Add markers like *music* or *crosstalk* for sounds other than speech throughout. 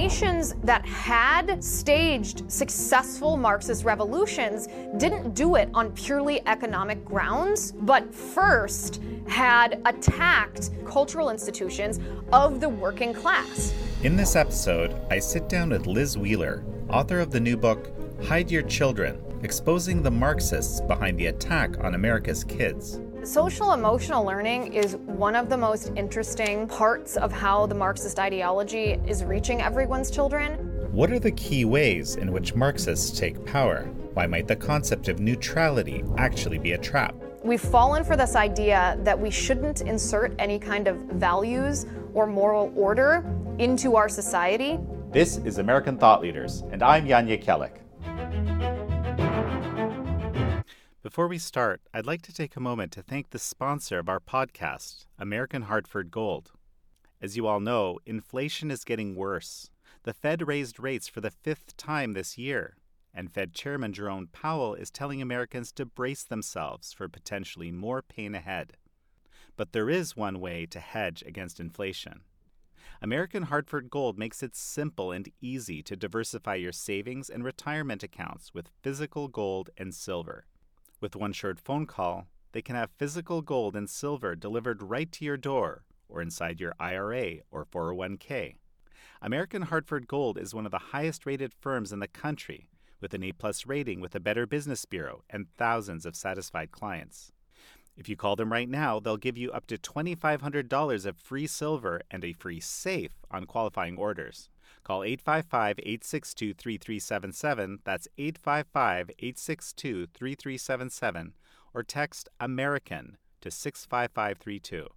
nations that had staged successful Marxist revolutions didn't do it on purely economic grounds, but first had attacked cultural institutions of the working class. In this episode, I sit down with Liz Wheeler, author of the new book, Hide Your Children Exposing the Marxists Behind the Attack on America's Kids. Social emotional learning is one of the most interesting parts of how the Marxist ideology is reaching everyone's children. What are the key ways in which Marxists take power? Why might the concept of neutrality actually be a trap? We've fallen for this idea that we shouldn't insert any kind of values or moral order into our society. This is American Thought Leaders, and I'm Jan Jekielek. Before we start, I'd like to take a moment to thank the sponsor of our podcast, American Hartford Gold. As you all know, inflation is getting worse. The Fed raised rates for the fifth time this year, and Fed Chairman Jerome Powell is telling Americans to brace themselves for potentially more pain ahead. But there is one way to hedge against inflation. American Hartford Gold makes it simple and easy to diversify your savings and retirement accounts with physical gold and silver. With one short phone call, they can have physical gold and silver delivered right to your door or inside your IRA or 401k. American Hartford Gold is one of the highest rated firms in the country with an A plus rating with the Better Business Bureau and thousands of satisfied clients. If you call them right now, they'll give you up to $2,500 of free silver and a free safe on qualifying orders. Call 855 862 3377. That's 855 862 3377. Or text American to 65532.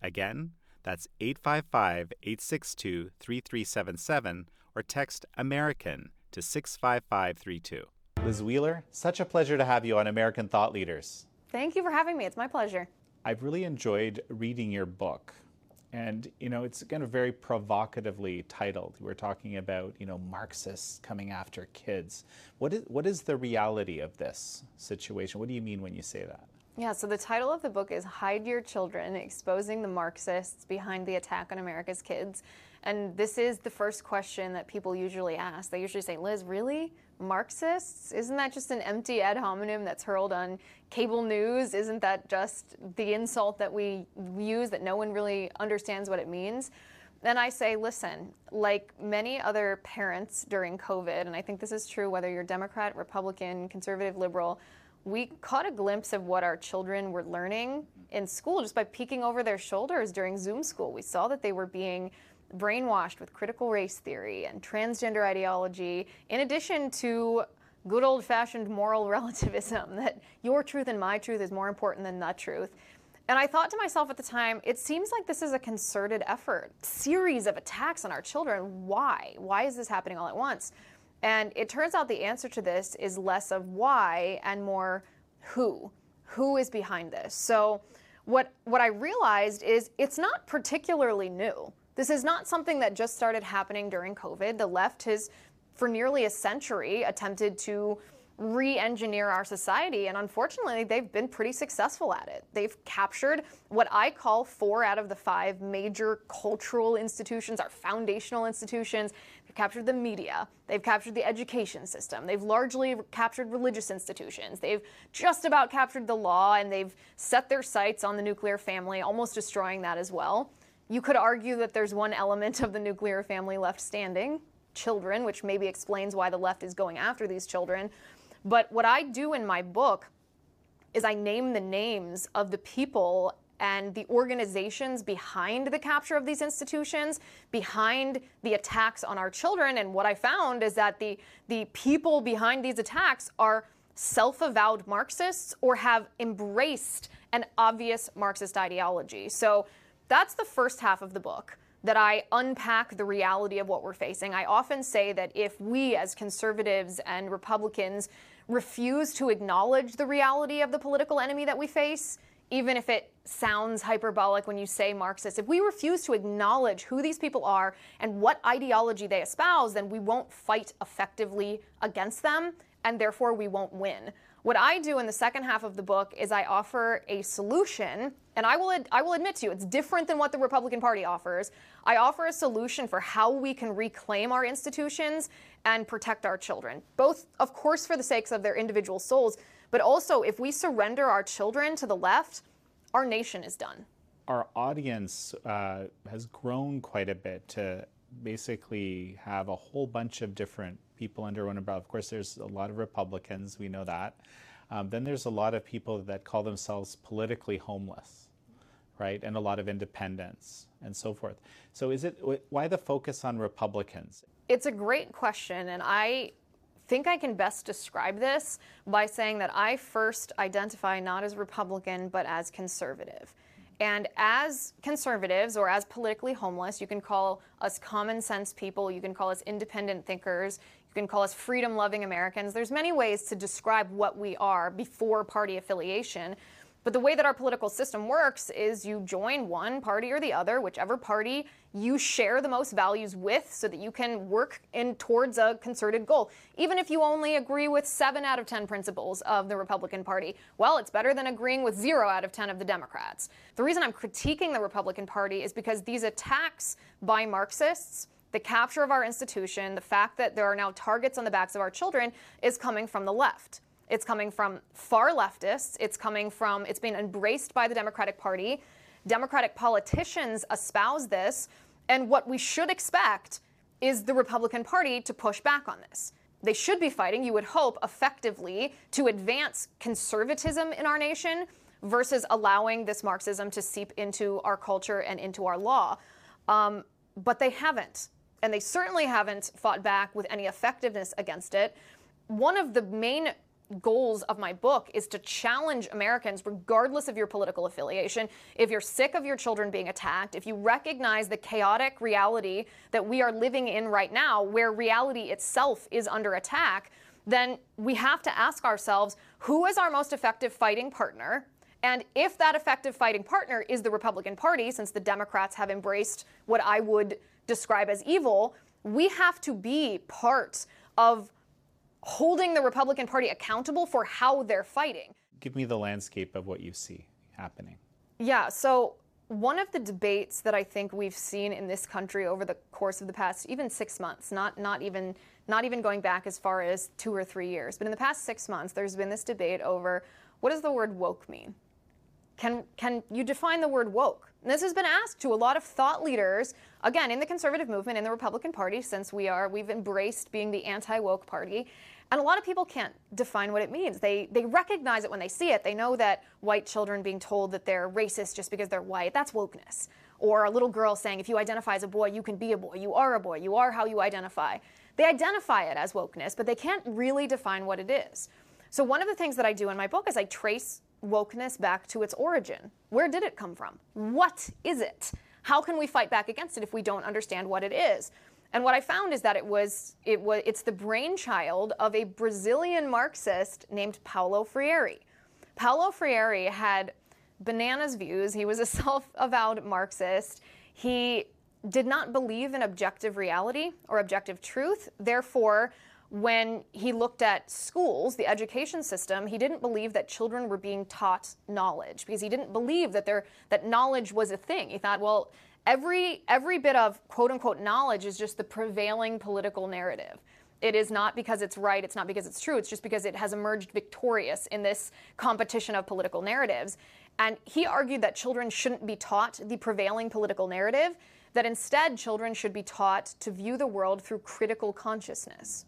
Again, that's 855 862 3377. Or text American to 65532. Liz Wheeler, such a pleasure to have you on American Thought Leaders. Thank you for having me. It's my pleasure. I've really enjoyed reading your book and you know it's kind of very provocatively titled. We're talking about you know marxists coming after kids. What is what is the reality of this situation? What do you mean when you say that? Yeah so the title of the book is hide your children exposing the marxists behind the attack on america's kids. And this is the first question that people usually ask. They usually say liz really Marxists? Isn't that just an empty ad hominem that's hurled on cable news? Isn't that just the insult that we use that no one really understands what it means? And I say, listen, like many other parents during COVID, and I think this is true whether you're Democrat, Republican, conservative, liberal, we caught a glimpse of what our children were learning in school just by peeking over their shoulders during Zoom school. We saw that they were being brainwashed with critical race theory and transgender ideology, in addition to good old fashioned moral *laughs* relativism that your truth and my truth is more important than the truth. And I thought to myself at the time, it seems like this is a concerted effort, series of attacks on our children. Why? Why is this happening all at once? And it turns out the answer to this is less of why and more who. Who is behind this? So what what I realized is it's not particularly new. This is not something that just started happening during COVID. The left has, for nearly a century, attempted to re engineer our society, and unfortunately, they've been pretty successful at it. They've captured what I call four out of the five major cultural institutions, our foundational institutions. They've captured the media, they've captured the education system, they've largely captured religious institutions, they've just about captured the law, and they've set their sights on the nuclear family, almost destroying that as well. You could argue that there's one element of the nuclear family left standing children, which maybe explains why the left is going after these children. But what I do in my book is I name the names of the people and the organizations behind the capture of these institutions, behind the attacks on our children. And what I found is that the, the people behind these attacks are self avowed Marxists or have embraced an obvious Marxist ideology. So that's the first half of the book that I unpack the reality of what we're facing. I often say that if we as conservatives and Republicans refuse to acknowledge the reality of the political enemy that we face, even if it sounds hyperbolic when you say Marxist, if we refuse to acknowledge who these people are and what ideology they espouse, then we won't fight effectively against them, and therefore we won't win. What I do in the second half of the book is I offer a solution, and I will I will admit to you it's different than what the Republican Party offers. I offer a solution for how we can reclaim our institutions and protect our children, both of course for the sakes of their individual souls, but also if we surrender our children to the left, our nation is done. Our audience uh, has grown quite a bit to basically have a whole bunch of different people under one umbrella. Of course, there's a lot of Republicans, we know that. Um, then there's a lot of people that call themselves politically homeless, right? And a lot of independents and so forth. So, is it why the focus on Republicans? It's a great question, and I think I can best describe this by saying that I first identify not as Republican but as conservative. And as conservatives or as politically homeless, you can call us common sense people, you can call us independent thinkers, you can call us freedom loving Americans. There's many ways to describe what we are before party affiliation. But the way that our political system works is you join one party or the other, whichever party you share the most values with, so that you can work in towards a concerted goal. Even if you only agree with seven out of 10 principles of the Republican Party, well, it's better than agreeing with zero out of 10 of the Democrats. The reason I'm critiquing the Republican Party is because these attacks by Marxists the capture of our institution, the fact that there are now targets on the backs of our children, is coming from the left. It's coming from far leftists. It's coming from, it's being embraced by the Democratic Party. Democratic politicians espouse this. And what we should expect is the Republican Party to push back on this. They should be fighting, you would hope, effectively to advance conservatism in our nation versus allowing this Marxism to seep into our culture and into our law. Um, but they haven't. And they certainly haven't fought back with any effectiveness against it. One of the main goals of my book is to challenge Americans, regardless of your political affiliation. If you're sick of your children being attacked, if you recognize the chaotic reality that we are living in right now, where reality itself is under attack, then we have to ask ourselves who is our most effective fighting partner? And if that effective fighting partner is the Republican Party, since the Democrats have embraced what I would describe as evil, we have to be part of holding the Republican Party accountable for how they're fighting. Give me the landscape of what you see happening. Yeah, so one of the debates that I think we've seen in this country over the course of the past even 6 months, not not even not even going back as far as 2 or 3 years, but in the past 6 months there's been this debate over what does the word woke mean? Can can you define the word woke? And this has been asked to a lot of thought leaders, again, in the conservative movement, in the Republican Party, since we are, we've embraced being the anti woke party. And a lot of people can't define what it means. They, they recognize it when they see it. They know that white children being told that they're racist just because they're white, that's wokeness. Or a little girl saying, if you identify as a boy, you can be a boy. You are a boy. You are how you identify. They identify it as wokeness, but they can't really define what it is. So, one of the things that I do in my book is I trace wokeness back to its origin. Where did it come from? What is it? How can we fight back against it if we don't understand what it is? And what I found is that it was it was it's the brainchild of a Brazilian Marxist named Paulo Freire. Paulo Freire had bananas views. He was a *laughs* self-avowed Marxist. He did not believe in objective reality or objective truth. Therefore, when he looked at schools, the education system, he didn't believe that children were being taught knowledge because he didn't believe that there that knowledge was a thing. He thought, well, every every bit of quote unquote knowledge is just the prevailing political narrative. It is not because it's right, it's not because it's true, it's just because it has emerged victorious in this competition of political narratives. And he argued that children shouldn't be taught the prevailing political narrative, that instead children should be taught to view the world through critical consciousness.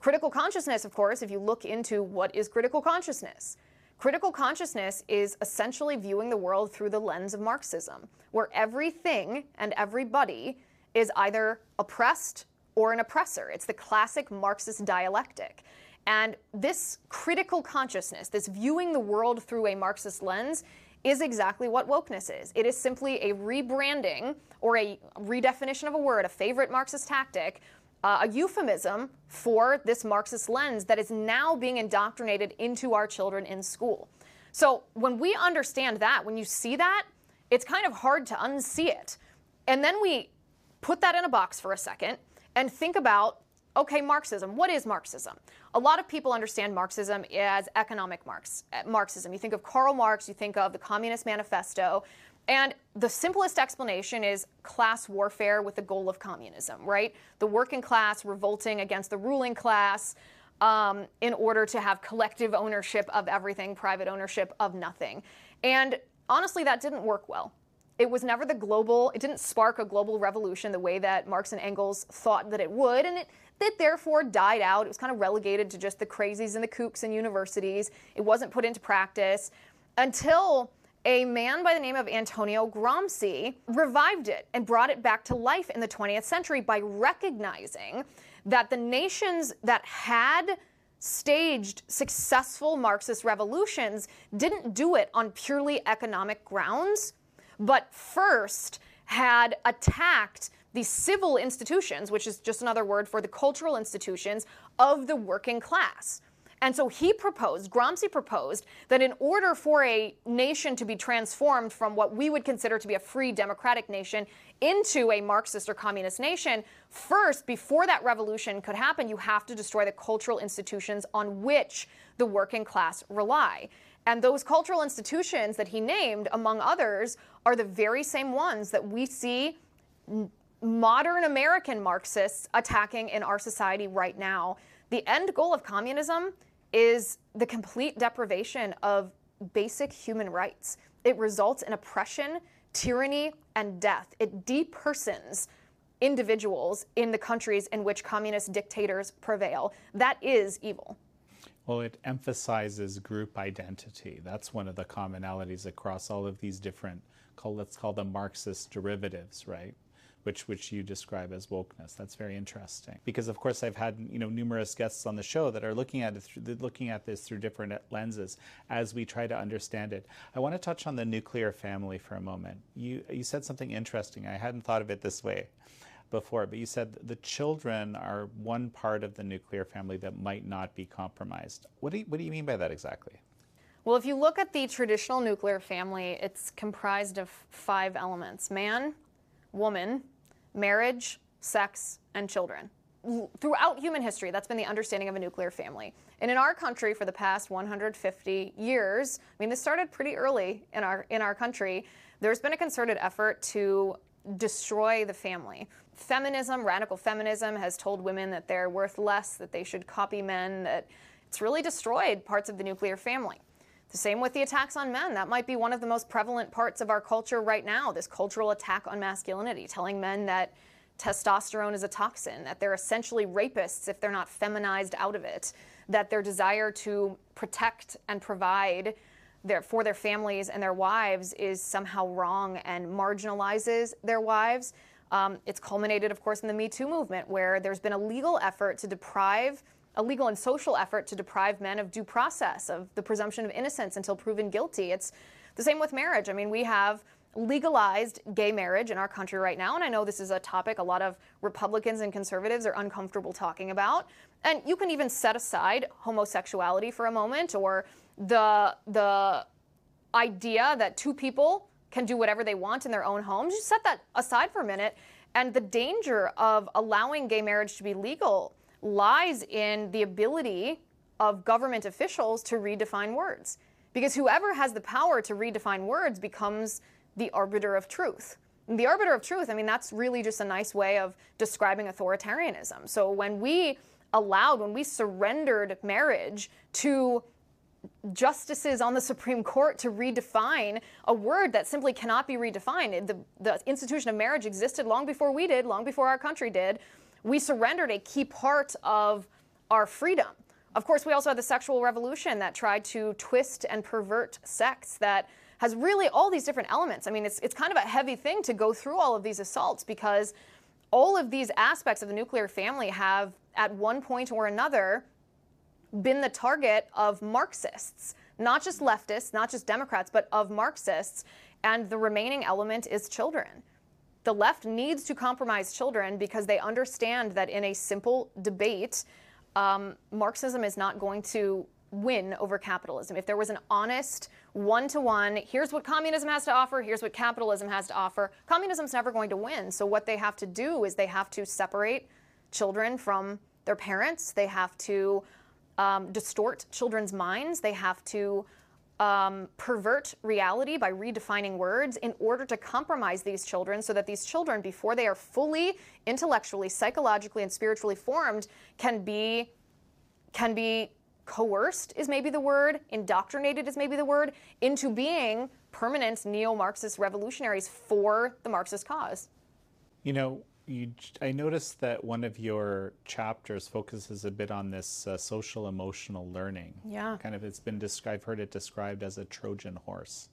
Critical consciousness, of course, if you look into what is critical consciousness, Critical consciousness is essentially viewing the world through the lens of Marxism, where everything and everybody is either oppressed or an oppressor. It's the classic Marxist dialectic. And this critical consciousness, this viewing the world through a Marxist lens, is exactly what wokeness is. It is simply a rebranding or a redefinition of a word, a favorite Marxist tactic, uh, a euphemism for this Marxist lens that is now being indoctrinated into our children in school. So when we understand that, when you see that, it's kind of hard to unsee it. And then we put that in a box for a second and think about okay, Marxism. What is Marxism? A lot of people understand Marxism as economic Marx, uh, Marxism. You think of Karl Marx, you think of the Communist Manifesto, and the simplest explanation is class warfare with the goal of communism, right? The working class revolting against the ruling class um, in order to have collective ownership of everything, private ownership of nothing. And honestly, that didn't work well. It was never the global, it didn't spark a global revolution the way that Marx and Engels thought that it would. And it, it therefore died out. It was kind of relegated to just the crazies and the kooks in universities. It wasn't put into practice until a man by the name of Antonio Gramsci revived it and brought it back to life in the 20th century by recognizing that the nations that had staged successful Marxist revolutions didn't do it on purely economic grounds, but first had attacked the civil institutions, which is just another word for the cultural institutions of the working class. And so he proposed, Gramsci proposed, that in order for a nation to be transformed from what we would consider to be a free democratic nation into a Marxist or communist nation, first, before that revolution could happen, you have to destroy the cultural institutions on which the working class rely. And those cultural institutions that he named, among others, are the very same ones that we see modern American Marxists attacking in our society right now. The end goal of communism is the complete deprivation of basic human rights. It results in oppression, tyranny, and death. It depersons individuals in the countries in which communist dictators prevail. That is evil. Well, it emphasizes group identity. That's one of the commonalities across all of these different, let's call them Marxist derivatives, right? Which which you describe as wokeness. That's very interesting because, of course, I've had you know numerous guests on the show that are looking at it through, looking at this through different lenses as we try to understand it. I want to touch on the nuclear family for a moment. You you said something interesting. I hadn't thought of it this way before, but you said the children are one part of the nuclear family that might not be compromised. What do you, what do you mean by that exactly? Well, if you look at the traditional nuclear family, it's comprised of five elements man, woman, marriage, sex, and children. Throughout human history, that's been the understanding of a nuclear family. And in our country, for the past 150 years, I mean, this started pretty early in our in our country. There's been a concerted effort to destroy the family. Feminism, radical feminism, has told women that they're worth less, that they should copy men, that it's really destroyed parts of the nuclear family. The same with the attacks on men. That might be one of the most prevalent parts of our culture right now this cultural attack on masculinity, telling men that testosterone is a toxin, that they're essentially rapists if they're not feminized out of it, that their desire to protect and provide their, for their families and their wives is somehow wrong and marginalizes their wives. Um, it's culminated, of course, in the Me Too movement, where there's been a legal effort to deprive a legal and social effort to deprive men of due process, of the presumption of innocence until proven guilty. It's the same with marriage. I mean, we have legalized gay marriage in our country right now, and I know this is a topic a lot of Republicans and conservatives are uncomfortable talking about. And you can even set aside homosexuality for a moment or the the idea that two people can do whatever they want in their own homes. Just set that aside for a minute. And the danger of allowing gay marriage to be legal lies in the ability of government officials to redefine words. Because whoever has the power to redefine words becomes the arbiter of truth. And the arbiter of truth, I mean, that's really just a nice way of describing authoritarianism. So when we allowed, when we surrendered marriage to justices on the *laughs* Supreme Court to redefine a word that simply cannot be redefined. The, the institution of marriage existed long before we did, long before our country did we surrendered a key part of our freedom. Of course, we also had the sexual revolution that tried to twist and pervert sex that has really all these different elements. I mean, it's, it's kind of a heavy thing to go through all of these assaults because all of these aspects of the nuclear family have, at one point or another, been the target of Marxists, not just leftists, not just Democrats, but of Marxists. And the remaining element is children. The left needs to compromise children because they understand that in a simple debate, um, Marxism is not going to win over capitalism. If there was an honest one to one, here's what communism has to offer, here's what capitalism has to offer, communism's never going to win. So what they have to do is they have to separate children from their parents. They have to um, distort children's minds. They have to um, pervert reality by redefining words in order to compromise these children so that these children, before they are fully intellectually, psychologically, and spiritually formed, can be can be coerced is maybe the word, indoctrinated is maybe the word, into being permanent neo-Marxist revolutionaries for the Marxist cause. You know, you, I noticed that one of your chapters focuses a bit on this uh, social emotional learning. Yeah. Kind of, it's been described, I've heard it described as a Trojan horse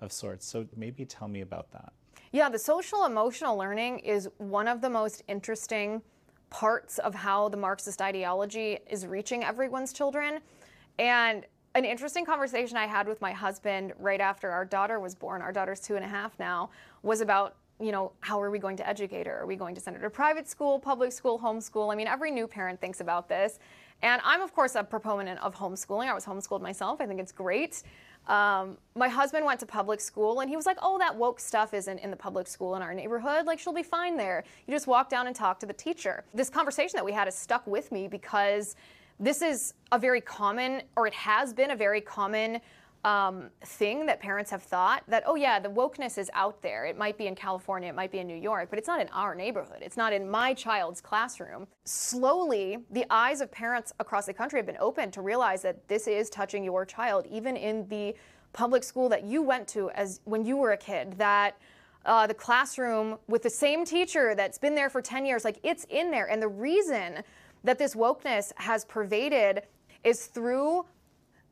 of sorts. So maybe tell me about that. Yeah, the social emotional learning is one of the most interesting parts of how the Marxist ideology is reaching everyone's children. And an interesting conversation I had with my husband right after our daughter was born, our daughter's two and a half now, was about you know, how are we going to educate her? Are we going to send her to private school, public school, homeschool? I mean, every new parent thinks about this. And I'm, of course, a proponent of homeschooling. I was homeschooled myself. I think it's great. Um, my husband went to public school and he was like, oh, that woke stuff isn't in the public school in our neighborhood. Like, she'll be fine there. You just walk down and talk to the teacher. This conversation that we had has stuck with me because this is a very common, or it has been a very common um, thing that parents have thought that, oh, yeah, the wokeness is out there. It might be in California, it might be in New York, but it's not in our neighborhood. It's not in my child's classroom. Slowly, the eyes of parents across the country have been opened to realize that this is touching your child, even in the public school that you went to as when you were a kid, that uh, the classroom with the same teacher that's been there for 10 years, like it's in there. And the reason that this wokeness has pervaded is through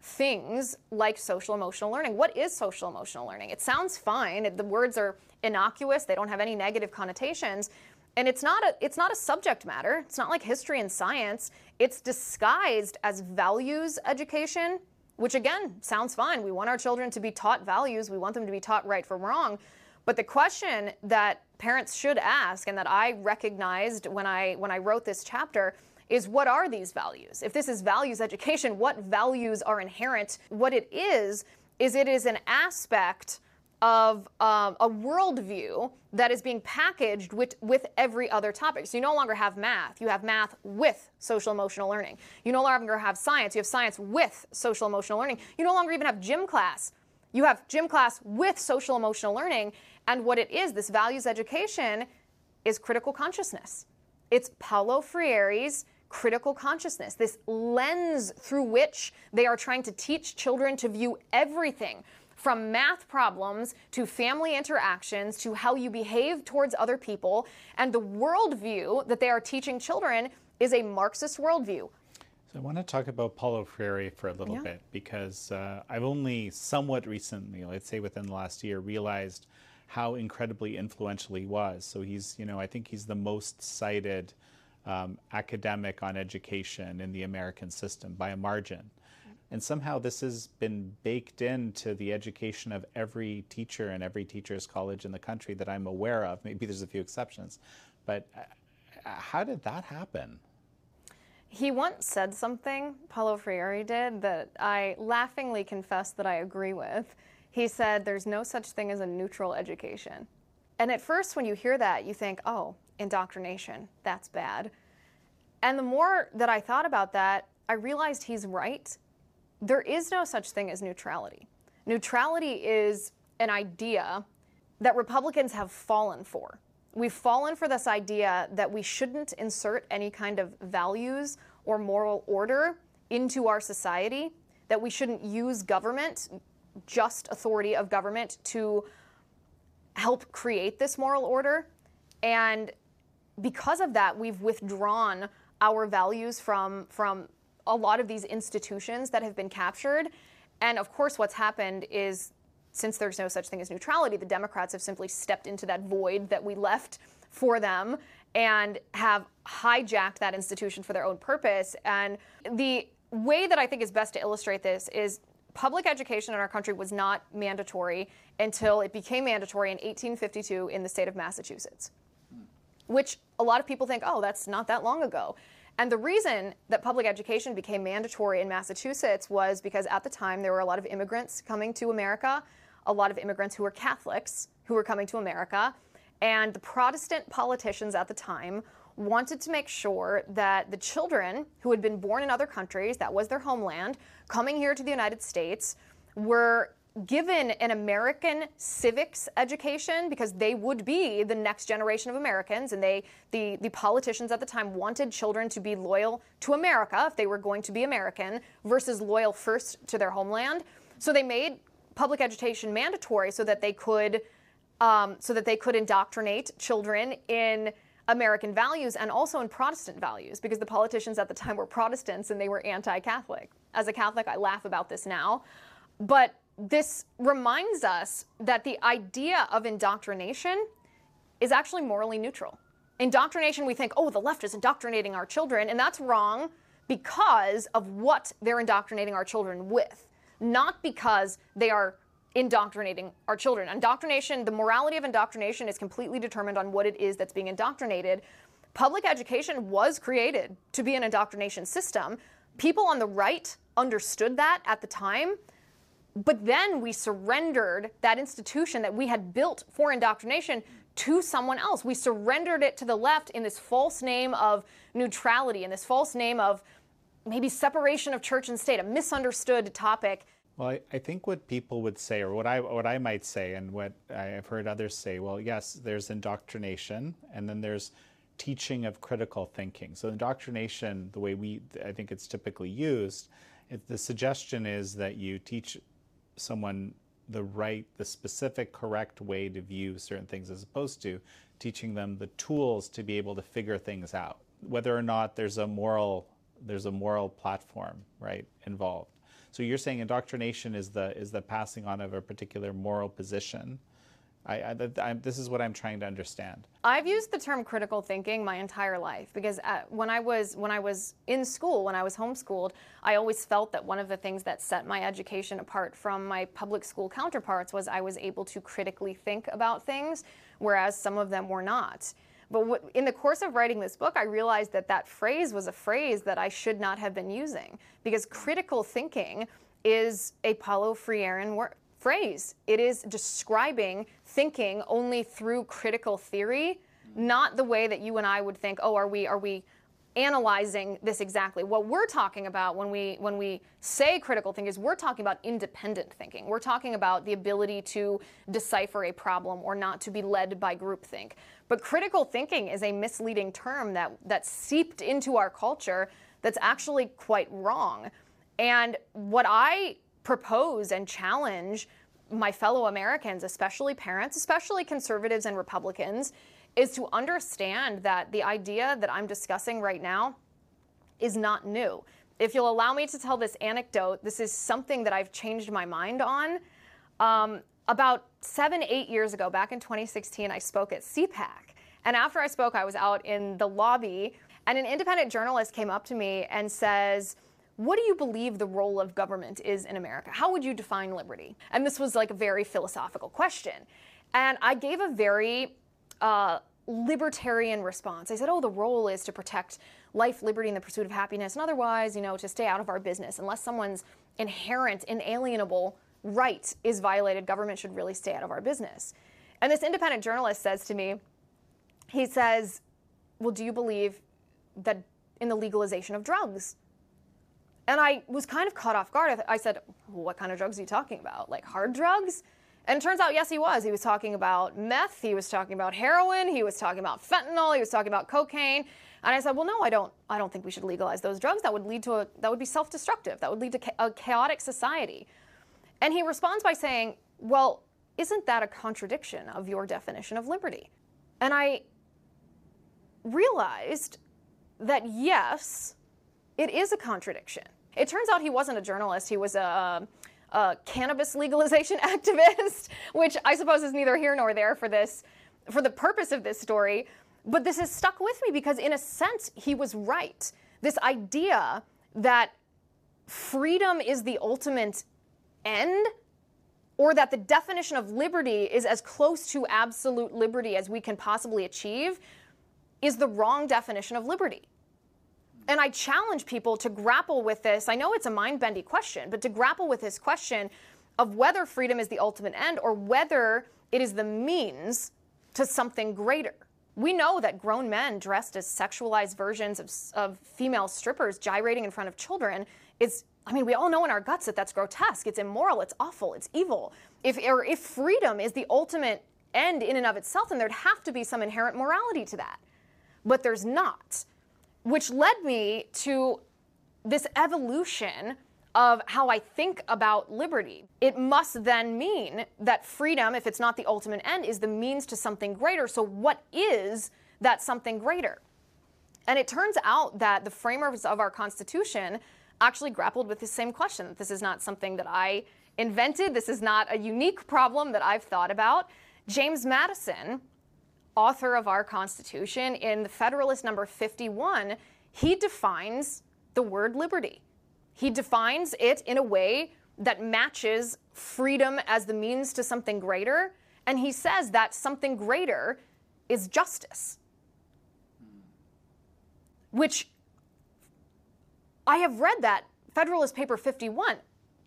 things like social emotional learning. What is social emotional learning? It sounds fine. The words are innocuous. They don't have any negative connotations. And it's not a it's not a subject matter. It's not like history and science. It's disguised as values education, which again sounds fine. We want our children to be taught values. We want them to be taught right from wrong. But the question that parents should ask and that I recognized when I when I wrote this chapter is what are these values? If this is values education, what values are inherent? What it is, is it is an aspect of um, a worldview that is being packaged with, with every other topic. So you no longer have math, you have math with social emotional learning. You no longer have science, you have science with social emotional learning. You no longer even have gym class. You have gym class with social emotional learning. And what it is, this values education, is critical consciousness. It's Paulo Freire's critical consciousness, this lens through which they are trying to teach children to view everything from math problems to family interactions to how you behave towards other people. And the worldview that they are teaching children is a Marxist worldview. So I want to talk about Paulo Freire for a little yeah. bit because uh, I've only somewhat recently, let's say within the last year, realized how incredibly influential he was. So he's, you know, I think he's the most cited um, academic on education in the American system by a margin. And somehow this has been baked into the education of every teacher and every teacher's college in the country that I'm aware of. Maybe there's a few exceptions. But uh, how did that happen? He once said something, Paulo Freire did, that I laughingly confess that I agree with. He said, There's no such thing as a neutral education. And at first, when you hear that, you think, oh, indoctrination, that's bad. And the more that I thought about that, I realized he's right. There is no such thing as neutrality. Neutrality is an idea that Republicans have fallen for. We've fallen for this idea that we shouldn't insert any kind of values or moral order into our society, that we shouldn't use government, just authority of government, to help create this moral order. And because of that, we've withdrawn our values from, from a lot of these institutions that have been captured. And of course, what's happened is since there's no such thing as neutrality, the Democrats have simply stepped into that void that we left for them and have hijacked that institution for their own purpose. And the way that I think is best to illustrate this is public education in our country was not mandatory until it became mandatory in 1852 in the state of Massachusetts, which a lot of people think, oh, that's not that long ago. And the reason that public education became mandatory in Massachusetts was because at the time there were a lot of immigrants coming to America, a lot of immigrants who were Catholics who were coming to America, and the Protestant politicians at the time wanted to make sure that the children who had been born in other countries, that was their homeland, coming here to the United States, were given an American civics education because they would be the next generation of Americans and they the the politicians at the time wanted children to be loyal to America if they were going to be American versus loyal first to their homeland. So they made public education mandatory so that they could um, so that they could indoctrinate children in American values and also in Protestant values because the politicians at the time were Protestants and they were anti-Catholic. As a Catholic, I laugh about this now, but this reminds us that the idea of indoctrination is actually morally neutral. Indoctrination, we think, oh, the left is indoctrinating our children, and that's wrong because of what they're indoctrinating our children with, not because they are indoctrinating our children. Indoctrination, the morality of indoctrination is completely determined on what it is that's being indoctrinated. Public education was created to be an indoctrination system. People on the right understood that at the time but then we surrendered that institution that we had built for indoctrination to someone else. We surrendered it to the left in this false name of neutrality, in this false name of maybe separation of church and state, a misunderstood topic. Well, I, I, think what people would say, or what I what I might say, and what I've heard others say, well, yes, there's indoctrination, and then there's teaching of critical thinking. So indoctrination, the way we I think it's typically used, it, the suggestion is that you teach someone the right, the specific, correct way to view certain things as opposed to teaching them the tools to be able to figure things out, whether or not there's a moral there's a moral platform right involved. So you're saying indoctrination is the is the passing on of a particular moral position I, I, I, this is what I'm trying to understand. I've used the term critical thinking my entire life because uh, when I was when I was in school, when I was homeschooled, I always felt that one of the things that set my education apart from my public school counterparts was I was able to critically think about things, whereas some of them were not. But in the course of writing this book, I realized that that phrase was a phrase that I should not have been using because critical thinking is a Paulo Freirean word phrase. It is describing thinking only through critical theory, not the way that you and I would think, oh, are we are we analyzing this exactly. What we're talking about when we when we say critical thinking is we're talking about independent thinking. We're talking about the ability to decipher a problem or not to be led by groupthink. But critical thinking is a misleading term that that seeped into our culture that's actually quite wrong. And what I propose and challenge my fellow Americans, especially parents, especially conservatives and Republicans, is to understand that the idea that I'm discussing right now is not new. If you'll allow me to tell this anecdote, this is something that I've changed my mind on. Um, about seven, eight years ago, back in 2016, I spoke at CPAC. And after I spoke, I was out in the lobby, and an independent journalist came up to me and says, what do you believe the role of government is in America? How would you define liberty? And this was like a very philosophical question. And I gave a very uh, libertarian response. I said, oh, the role is to protect life, liberty, and the pursuit of happiness, and otherwise, you know, to stay out of our business. Unless someone's inherent, inalienable right is violated, government should really stay out of our business. And this independent journalist says to me, he says, well, do you believe that in the legalization of drugs? And I was kind of caught off guard. I said, What kind of drugs are you talking about? Like hard drugs? And it turns out, yes, he was. He was talking about meth, he was talking about heroin, he was talking about fentanyl, he was talking about cocaine. And I said, well, no, I don't. I don't think we should legalize those drugs. That would lead to a. That would be self-destructive. That would lead to a chaotic society. And he responds by saying, well, isn't that a contradiction of your definition of liberty? And I realized that yes, it is a contradiction. It turns out he wasn't a journalist, he was a, a cannabis legalization *laughs* activist, which I suppose is neither here nor there for this, for the purpose of this story. But this has stuck with me because, in a sense, he was right. This idea that freedom is the ultimate end, or that the definition of liberty is as close to absolute liberty as we can possibly achieve, is the wrong definition of liberty. And I challenge people to grapple with this. I know it's a mind bending question, but to grapple with this question of whether freedom is the ultimate end or whether it is the means to something greater. We know that grown men dressed as sexualized versions of, of female strippers gyrating in front of children is I mean, we all know in our guts that that's grotesque. It's immoral. It's awful. It's evil. If, or if freedom is the ultimate end in and of itself, then there'd have to be some inherent morality to that. But there's not, which led me to this evolution of how I think about liberty. It must then mean that freedom, if it's not the ultimate end, is the means to something greater. So, what is that something greater? And it turns out that the framers of our Constitution actually grappled with the same question. This is not something that I invented, this is not a unique problem that I've thought about. James Madison, author of our Constitution, in the Federalist number 51, he defines the word liberty. He defines it in a way that matches freedom as the means to something greater. And he says that something greater is justice. Which I have read that Federalist Paper 51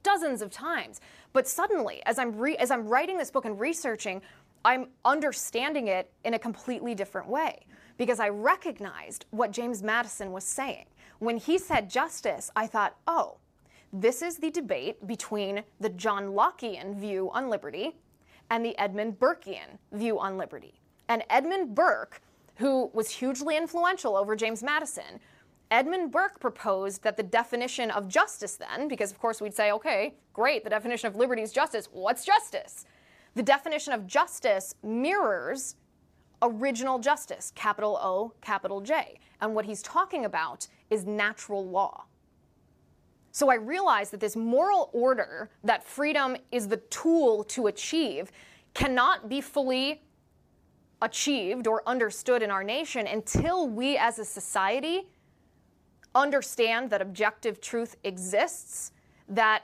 dozens of times. But suddenly, as I'm, re- as I'm writing this book and researching, I'm understanding it in a completely different way because I recognized what James Madison was saying. When he said justice, I thought, oh, this is the debate between the John Lockean view on liberty and the Edmund Burkean view on liberty. And Edmund Burke, who was hugely influential over James Madison, Edmund Burke proposed that the definition of justice, then, because of course we'd say, okay, great, the definition of liberty is justice. What's justice? The definition of justice mirrors original justice, capital O, capital J. And what he's talking about is natural law. So I realize that this moral order that freedom is the tool to achieve cannot be fully achieved or understood in our nation until we as a society understand that objective truth exists, that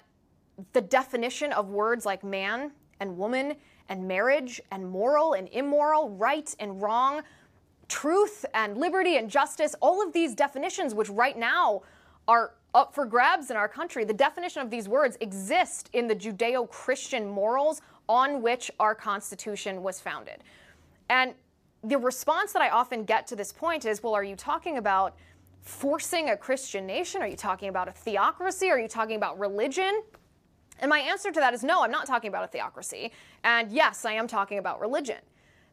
the definition of words like man and woman and marriage and moral and immoral, right and wrong, truth and liberty and justice, all of these definitions, which right now are up for grabs in our country, the definition of these words exist in the Judeo Christian morals on which our Constitution was founded. And the response that I often get to this point is well, are you talking about forcing a Christian nation? Are you talking about a theocracy? Are you talking about religion? And my answer to that is no, I'm not talking about a theocracy. And yes, I am talking about religion.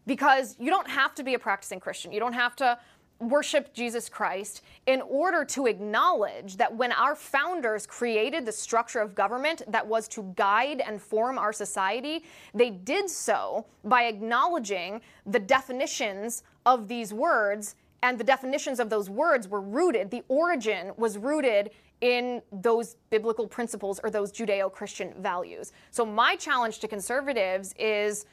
Because you don't have to be a practicing Christian. You don't have to worship Jesus Christ in order to acknowledge that when our founders created the structure of government that was to guide and form our society, they did so by acknowledging the definitions of these words and the definitions of those words were rooted, the origin was rooted in those biblical principles or those Judeo Christian values. So, my challenge to conservatives is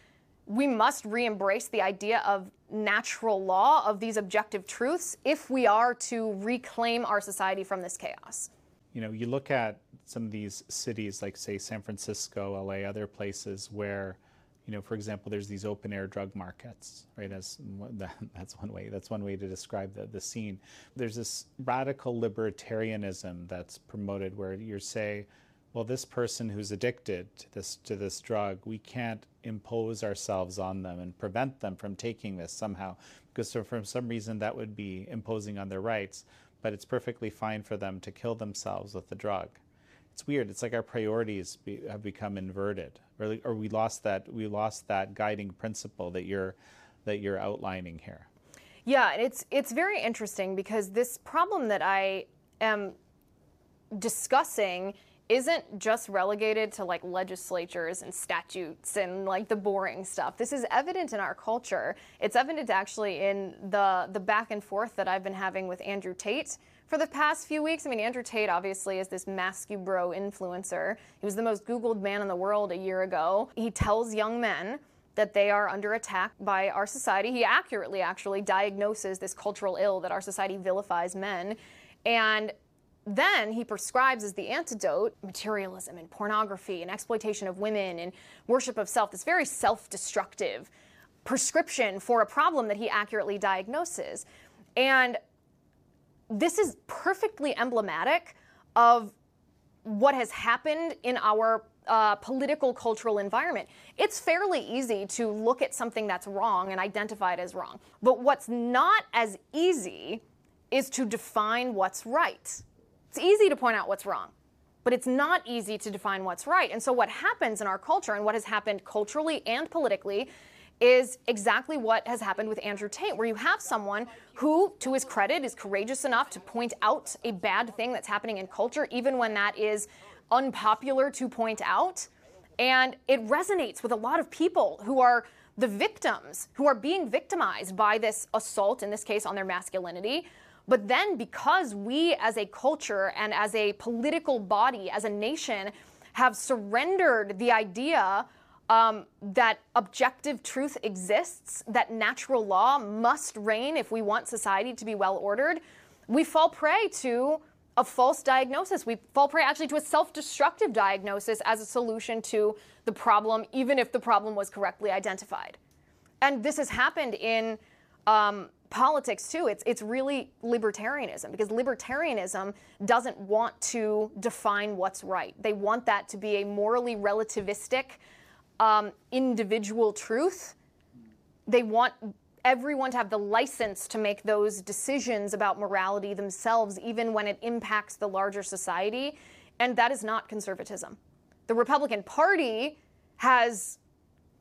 we must re embrace the idea of natural law, of these objective truths, if we are to reclaim our society from this chaos. You know, you look at some of these cities, like, say, San Francisco, LA, other places where you know, for example, there's these open air drug markets, right? As *laughs* that's one way. That's one way to describe the, the scene. There's this radical libertarianism that's promoted, where you say, well, this person who's addicted to this to this drug, we can't impose ourselves on them and prevent them from taking this somehow, because for, for some reason that would be imposing on their rights. But it's perfectly fine for them to kill themselves with the drug it's weird. It's like our priorities be, have become inverted, or, or we lost that we lost that guiding principle that you're that you're outlining here. Yeah, it's it's very interesting because this problem that I am discussing isn't just relegated to like legislatures and statutes and like the boring stuff. This is evident in our culture. It's evident actually in the the back and forth that I've been having with Andrew Tate for the past few weeks. I mean, Andrew Tate obviously is this bro influencer. He was the most Googled man in the world a year ago. He tells young men that they are under attack by our society. He accurately actually diagnoses this cultural ill that our society vilifies men. And then he prescribes as the antidote materialism and pornography and exploitation of women and worship of self, this very self destructive prescription for a problem that he accurately diagnoses. And this is perfectly emblematic of what has happened in our uh, political cultural environment, it's fairly easy to look at something that's wrong and identify it as wrong. But what's not as easy is to define what's right. It's easy to point out what's wrong, but it's not easy to define what's right. And so, what happens in our culture and what has happened culturally and politically is exactly what has happened with Andrew Tate, where you have someone who, to his credit, is courageous enough to point out a bad thing that's happening in culture, even when that is unpopular to point out. And it resonates with a lot of people who are the victims, who are being victimized by this assault, in this case on their masculinity. But then, because we as a culture and as a political body, as a nation, have surrendered the idea um, that objective truth exists, that natural law must reign if we want society to be well ordered, we fall prey to a false diagnosis. We fall prey actually to a self destructive diagnosis as a solution to the problem, even if the problem was correctly identified. And this has happened in um, politics too. It's, it's really libertarianism because libertarianism doesn't want to define what's right. They want that to be a morally relativistic um, individual truth. They want everyone to have the license to make those decisions about morality themselves, even when it impacts the larger society. And that is not conservatism. The Republican Party has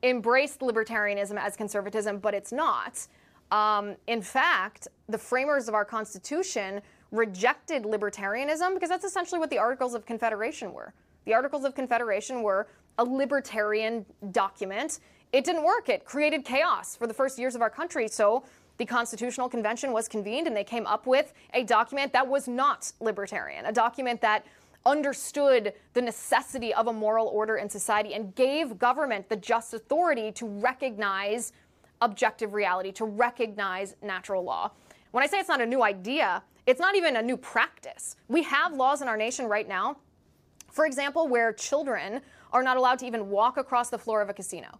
embraced libertarianism as conservatism, but it's not. Um, in fact, the framers of our Constitution rejected libertarianism because that's essentially what the Articles of Confederation were. The Articles of Confederation were a libertarian document it didn't work. It created chaos for the first years of our country. So the Constitutional Convention was convened and they came up with a document that was not libertarian, a document that understood the necessity of a moral order in society and gave government the just authority to recognize objective reality, to recognize natural law. When I say it's not a new idea, it's not even a new practice. We have laws in our nation right now, for example, where children are not allowed to even walk across the floor of a casino.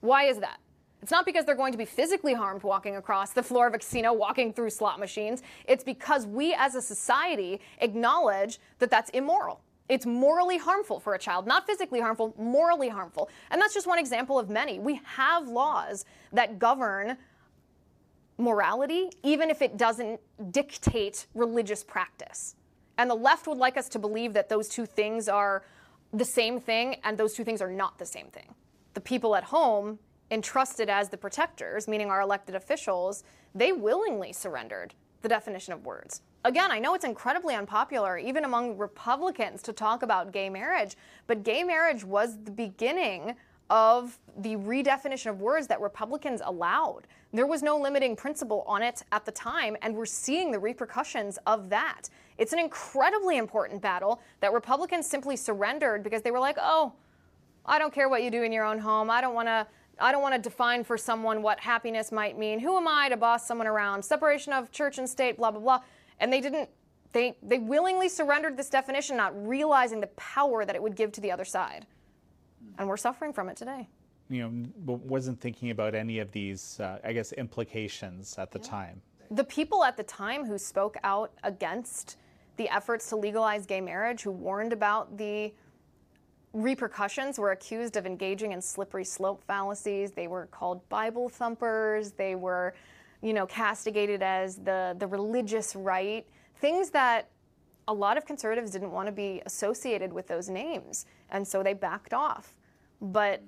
Why is that? It's not because they're going to be physically harmed walking across the floor of a casino, walking through slot machines. It's because we as a society acknowledge that that's immoral. It's morally harmful for a child, not physically harmful, morally harmful. And that's just one example of many. We have laws that govern morality, even if it doesn't dictate religious practice. And the left would like us to believe that those two things are the same thing, and those two things are not the same thing the people at home entrusted as the protectors, meaning our elected officials, they willingly surrendered the definition of words. Again, I know it's incredibly unpopular, even among Republicans, to talk about gay marriage, but gay marriage was the beginning of the redefinition of words that Republicans allowed. There was no limiting principle on it at the time, and we're seeing the repercussions of that. It's an incredibly important battle that Republicans simply surrendered because they were like, oh, I don't care what you do in your own home. I don't want to I don't want to define for someone what happiness might mean. Who am I to boss someone around? Separation of church and state, blah blah blah. And they didn't they they willingly surrendered this definition not realizing the power that it would give to the other side. And we're suffering from it today. You know, wasn't thinking about any of these uh, I guess implications at the yeah. time. The people at the time who spoke out against the efforts to legalize gay marriage, who warned about the repercussions were accused of engaging in slippery slope fallacies. They were called Bible thumpers. They were, you know, castigated as the, the religious right. Things that a lot of conservatives didn't want to be associated with those names. And so they backed off. But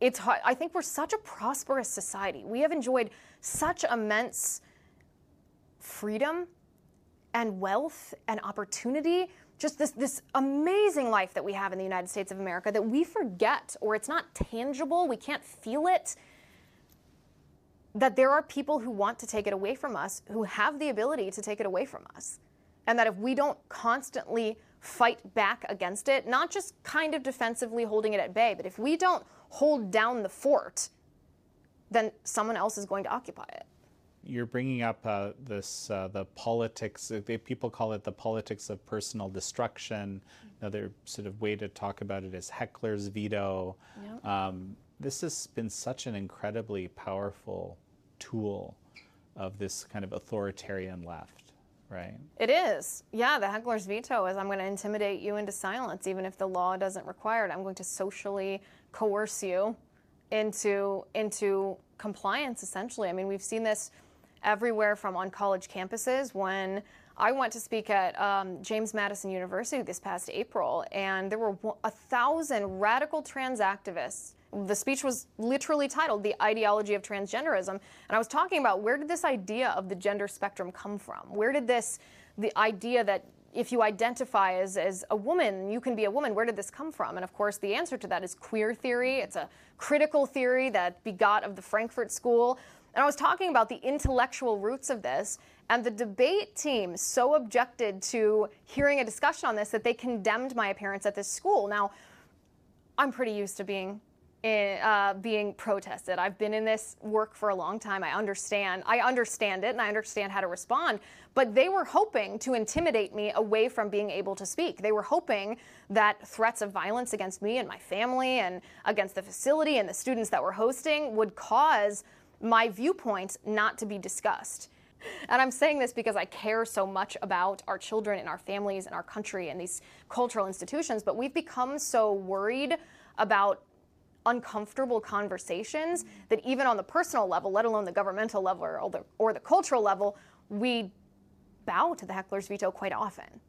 it's hard. I think we're such a prosperous society. We have enjoyed such immense freedom and wealth and opportunity just this, this amazing life that we have in the United States of America that we forget, or it's not tangible, we can't feel it. That there are people who want to take it away from us, who have the ability to take it away from us. And that if we don't constantly fight back against it, not just kind of defensively holding it at bay, but if we don't hold down the fort, then someone else is going to occupy it you're bringing up uh, this uh, the politics. Uh, they, people call it the politics of personal destruction. Another sort of way to talk about it is heckler's veto. Yep. Um, this has been such an incredibly powerful tool of this kind of authoritarian left. right? It is. Yeah, the heckler's veto is I'm going to intimidate you into silence, even if the law doesn't require it. I'm going to socially coerce you into into compliance. Essentially, I mean, we've seen this everywhere from on college campuses when. I went to speak at um, James Madison University this past April, and there were a thousand radical trans activists the speech was literally titled The Ideology of Transgenderism. And I was talking about where did this idea of the gender spectrum come from? Where did this, the idea that if you identify as, as a woman, you can be a woman, where did this come from? And of course, the answer to that is queer theory. It's a critical theory that begot of the Frankfurt School. And I was talking about the intellectual roots of this, and the debate team so objected to hearing a discussion on this that they condemned my appearance at this school. Now, I'm pretty used to being in, uh, being protested. I've been in this work for a long time. I understand. I understand it, and I understand how to respond. But they were hoping to intimidate me away from being able to speak. They were hoping that threats of violence against me and my family, and against the facility and the students that were hosting, would cause my viewpoints not to be discussed. And I'm saying this because I care so much about our children and our families and our country and these cultural institutions, but we've become so worried about uncomfortable conversations that even on the personal level, let alone the governmental level or the, or the cultural level, we bow to the heckler's veto quite often.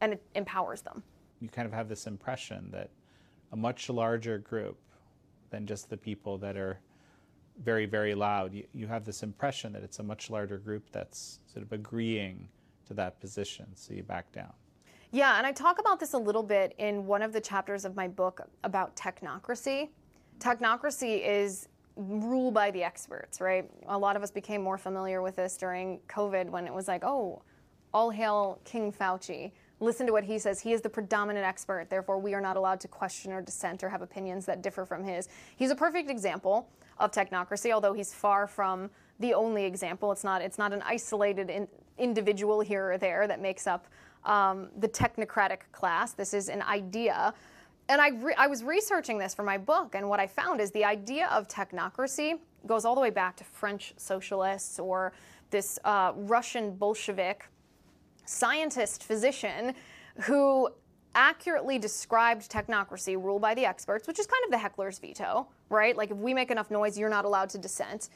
And it empowers them. You kind of have this impression that a much larger group than just the people that are very, very loud, you, you have this impression that it's a much larger group that's sort of agreeing to that position, so you back down. Yeah, and I talk about this a little bit in one of the chapters of my book about technocracy. Technocracy is rule by the experts, right? A lot of us became more familiar with this during COVID when it was like, oh, all hail King Fauci. Listen to what he says. He is the predominant expert. Therefore, we are not allowed to question or dissent or have opinions that differ from his. He's a perfect example of technocracy, although he's far from the only example. It's not. It's not an isolated in, individual here or there that makes up um, the technocratic class. This is an idea. And I, re- I was researching this for my book, and what I found is the idea of technocracy goes all the way back to French socialists or this uh, Russian Bolshevik scientist physician who accurately described technocracy, ruled by the experts, which is kind of the heckler's veto, right? Like if we make enough noise, you're not allowed to dissent.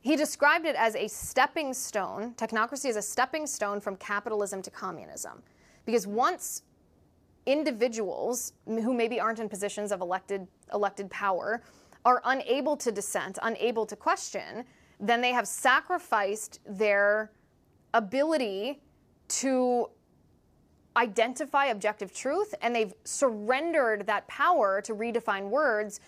He described it as a stepping stone, technocracy is a stepping stone from capitalism to communism. Because once individuals who maybe aren't in positions of elected, elected power are unable to dissent, unable to question, then they have sacrificed their ability to identify objective truth and they've surrendered that power to redefine words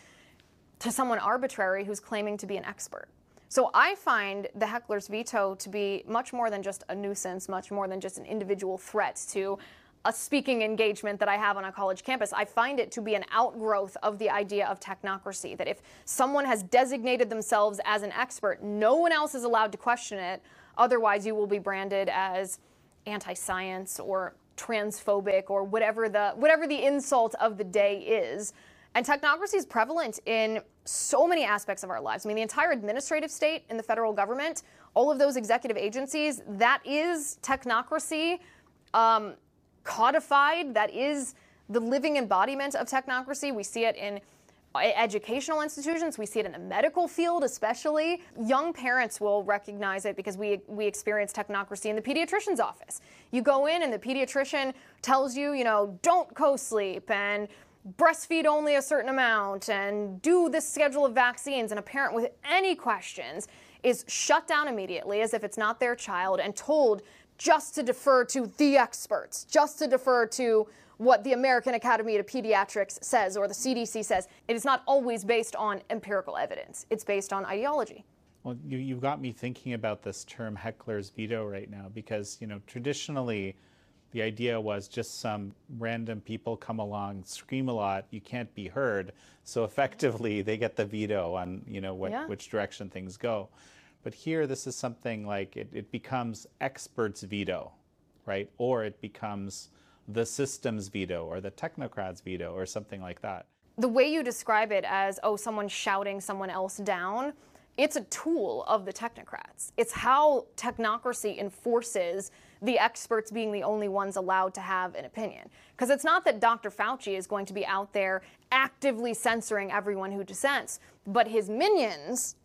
to someone arbitrary who's claiming to be an expert. So I find the heckler's veto to be much more than just a nuisance, much more than just an individual threat to a speaking engagement that I have on a college campus. I find it to be an outgrowth of the idea of technocracy, that if someone has designated themselves as an expert, no one else is allowed to question it. Otherwise, you will be branded as anti-science or transphobic or whatever the whatever the insult of the day is. And technocracy is prevalent in so many aspects of our lives. I mean, the entire administrative state in the federal government, all of those executive agencies, that is technocracy um, codified. That is the living embodiment of technocracy. We see it in educational institutions. We see it in the medical field, especially. Young parents will recognize it because we, we experience technocracy in the pediatrician's office. You go in and the pediatrician tells you, you know, don't co-sleep and breastfeed only a certain amount and do this schedule of vaccines, and a parent with any questions is shut down immediately as if it's not their child and told just to defer to the experts, just to defer to what the American Academy of Pediatrics says or the CDC says. It is not always based on empirical evidence, it's based on ideology. Well, you, you've got me thinking about this term heckler's veto right now because, you know, traditionally, the idea was just some random people come along, scream a lot, you can't be heard. So effectively, they get the veto on you know what, yeah. which direction things go. But here, this is something like it, it becomes experts' veto, right? Or it becomes the system's veto or the technocrats' veto or something like that. The way you describe it as, oh, someone shouting someone else down, it's a tool of the technocrats. It's how technocracy enforces the experts being the only ones allowed to have an opinion. Because it's not that Dr. Fauci is going to be out there actively censoring everyone who dissents, but his minions,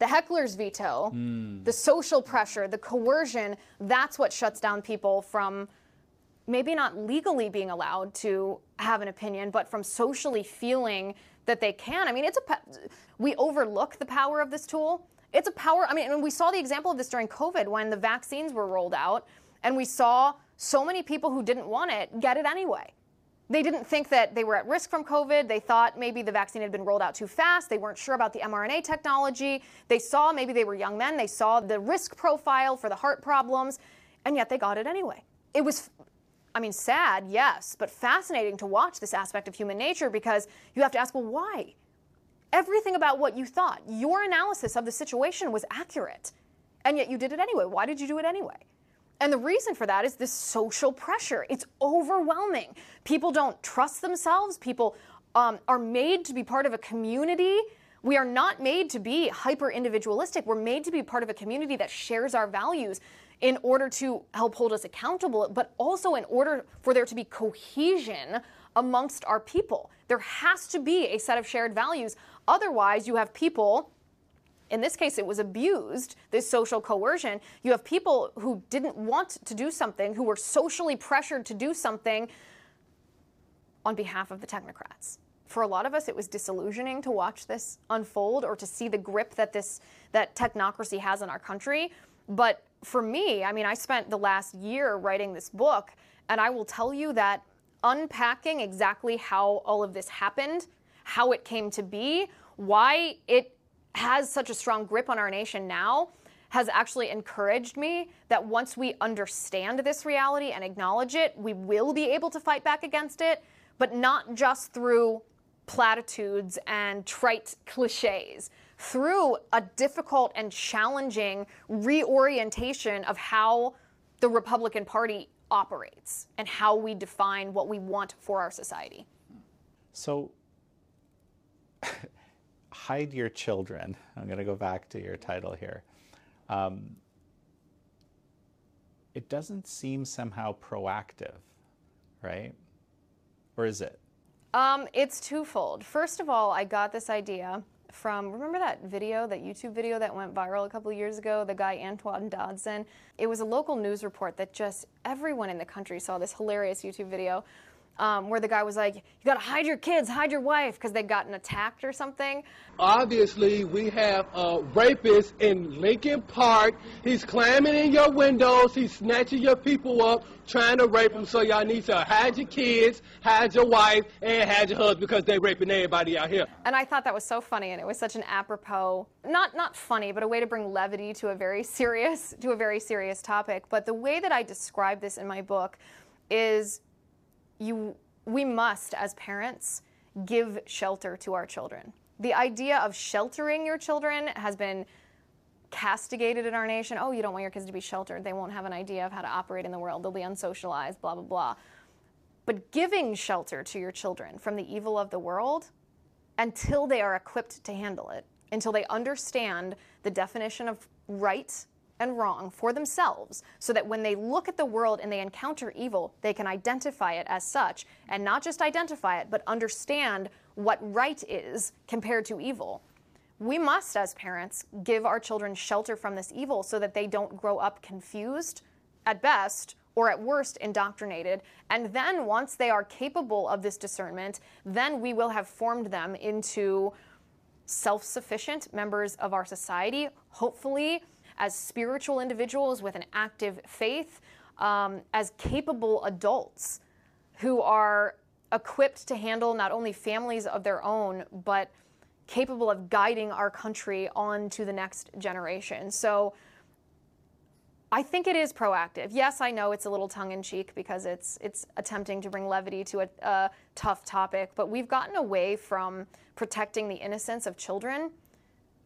the heckler's veto, mm. the social pressure, the coercion, that's what shuts down people from maybe not legally being allowed to have an opinion, but from socially feeling that they can. I mean, it's a we overlook the power of this tool. It's a power. I mean, we saw the example of this during COVID when the vaccines were rolled out, and we saw so many people who didn't want it get it anyway. They didn't think that they were at risk from COVID. They thought maybe the vaccine had been rolled out too fast. They weren't sure about the mRNA technology. They saw maybe they were young men. They saw the risk profile for the heart problems, and yet they got it anyway. It was I mean, sad, yes, but fascinating to watch this aspect of human nature because you have to ask, well, why? Everything about what you thought, your analysis of the situation was accurate, and yet you did it anyway. Why did you do it anyway? And the reason for that is this social pressure. It's overwhelming. People don't trust themselves. People um, are made to be part of a community. We are not made to be hyper individualistic. We're made to be part of a community that shares our values in order to help hold us accountable, but also in order for there to be cohesion amongst our people. There has to be a set of shared values. Otherwise, you have people in this case, it was abused, this social coercion. You have people who didn't want to do something, who were socially pressured to do something on behalf of the technocrats. For a lot of us, it was disillusioning to watch this unfold or to see the grip that this that technocracy has in our country. But for me, I mean, I spent the last year writing this book, and I will tell you that unpacking exactly how all of this happened, how it came to be, why it has such a strong grip on our nation now has actually encouraged me that once we understand this reality and acknowledge it, we will be able to fight back against it, but not just through platitudes and trite cliches through a difficult and challenging reorientation of how the Republican Party operates and how we define what we want for our society. So, *laughs* hide your children. I'm going to go back to your title here. Um, it doesn't seem somehow proactive, right? Or is it? Um, it's twofold. First of all, I got this idea from remember that video, that YouTube video that went viral a couple years ago, the guy Antoine Dodson. It was a local news report that just everyone in the country saw this hilarious YouTube video um, where the guy was like, "You got to hide your kids, hide your wife," because they've gotten attacked or something. Obviously, we have a rapist in Lincoln Park. He's climbing in your windows. He's snatching your people up, trying to rape them. So y'all need to hide your kids, hide your wife, and hide your husband because they're raping everybody out here. And I thought that was so funny, and it was such an apropos, not not funny, but a way to bring levity to a very *laughs* serious to a very serious topic. But the way that I describe this in my book is you, we must, as parents, give shelter to our children. The idea of sheltering your children has been castigated in our nation. Oh, you don't want your kids to be sheltered. They won't have an idea of how to operate in the world. They'll be unsocialized, blah, blah, blah. But giving shelter to your children from the evil of the world until they are equipped to handle it, until they understand the definition of right and wrong for themselves so that when they look at the world and they encounter evil, they can identify it as such and not just identify it, but understand what right is compared to evil. We must, as parents, give our children shelter from this evil so that they don't grow up confused at best or at worst indoctrinated. And then once they are capable of this discernment, then we will have formed them into self sufficient members of our society, hopefully as spiritual individuals with an active faith, um, as capable adults who are equipped to handle not only families of their own, but capable of guiding our country on to the next generation. So I think it is proactive. Yes, I know it's a little tongue in cheek because it's it's attempting to bring levity to a, a tough topic, but we've gotten away from protecting the innocence of children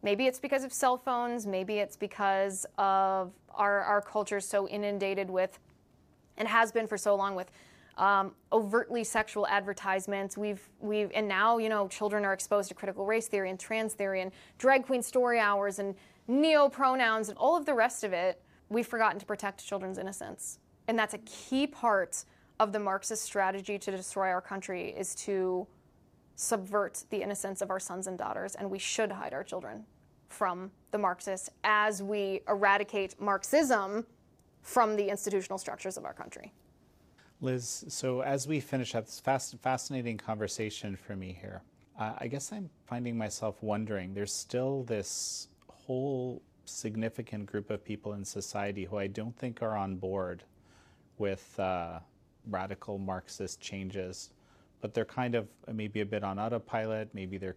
Maybe it's because of cell phones, maybe it's because of our, our culture so inundated with, and has been for so long with um, overtly sexual advertisements. We've we've and now you know children are exposed to critical race theory and trans theory and drag queen story hours and neo pronouns and all of the rest of it. We've forgotten to protect children's innocence. And that's a key part of the Marxist strategy to destroy our country is to subvert the innocence of our sons and daughters, and we should hide our children from the Marxists as we eradicate Marxism from the institutional structures of our country. Liz, so as we finish up this fast, fascinating conversation for me here, uh, I guess I'm finding myself wondering there's still this whole significant group of people in society who I don't think are on board with uh, radical Marxist changes, but they're kind of uh, maybe a bit on autopilot. Maybe they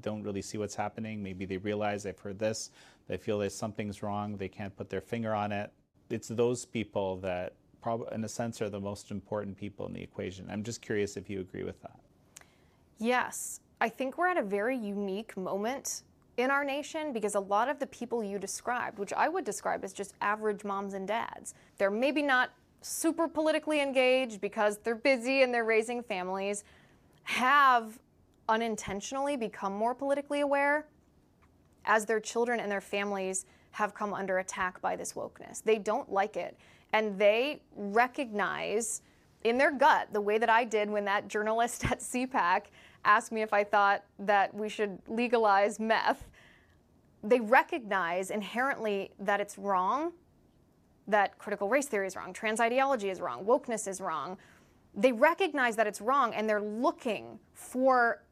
don't really see what's happening. Maybe they realize they've heard this, they feel that something's wrong, they can't put their finger on it. It's those people that, probably, in a sense, are the most important people in the equation. I'm just curious if you agree with that. Yes, I think we're at a very unique moment in our nation because a lot of the people you described, which I would describe as just average moms and dads, they're maybe not super politically engaged because they're busy and they're raising families, have unintentionally become more politically aware as their children and their families have come under attack by this wokeness. They don't like it. And they recognize in their gut, the way that I did when that journalist *laughs* at CPAC asked me if I thought that we should legalize meth, they recognize inherently that it's wrong, that critical race theory is wrong, trans ideology is wrong, wokeness is wrong. They recognize that it's wrong and they're looking for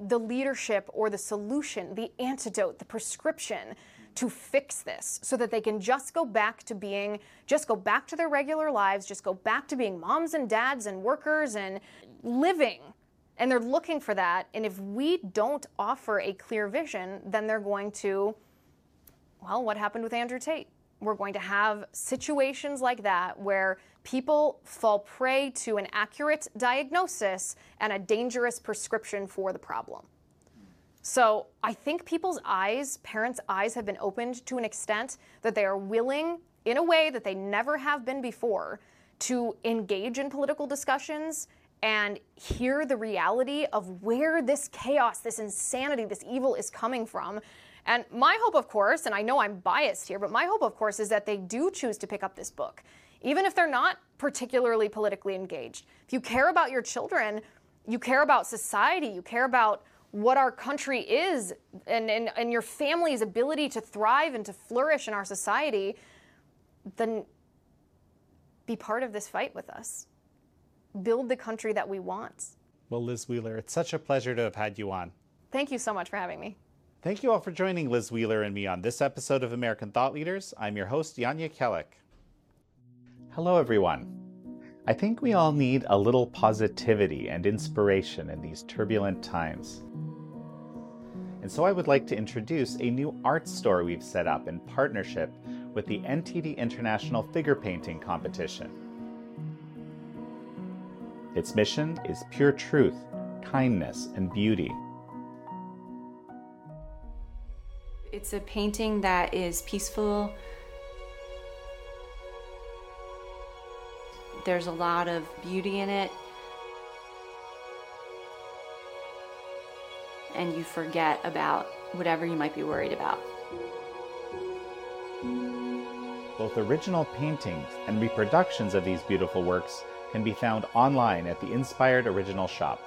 the leadership or the solution, the antidote, the prescription to fix this so that they can just go back to being, just go back to their regular lives, just go back to being moms and dads and workers and living and they're looking for that. And if we don't offer a clear vision, then they're going to, well, what happened with Andrew Tate? We're going to have situations like that where people fall prey to an accurate diagnosis and a dangerous prescription for the problem. So I think people's eyes, parents' eyes, have been opened to an extent that they are willing, in a way that they never have been before, to engage in political discussions and hear the reality of where this chaos, this insanity, this evil is coming from. And my hope, of course, and I know I'm biased here, but my hope, of course, is that they do choose to pick up this book, even if they're not particularly politically engaged. If you care about your children, you care about society, you care about what our country is and, and, and your family's ability to thrive and to flourish in our society, then be part of this fight with us build the country that we want. Well, Liz Wheeler, it's such a pleasure to have had you on. Thank you so much for having me. Thank you all for joining Liz Wheeler and me on this episode of American Thought Leaders. I'm your host, Jan Jekielek. Hello, everyone. I think we all need a little positivity and inspiration in these turbulent times. And so I would like to introduce a new art store we've set up in partnership with the NTD International Figure Painting Competition. Its mission is pure truth, kindness, and beauty. It's a painting that is peaceful. There's a lot of beauty in it. And you forget about whatever you might be worried about. Both original paintings and reproductions of these beautiful works can be found online at the Inspired Original Shop.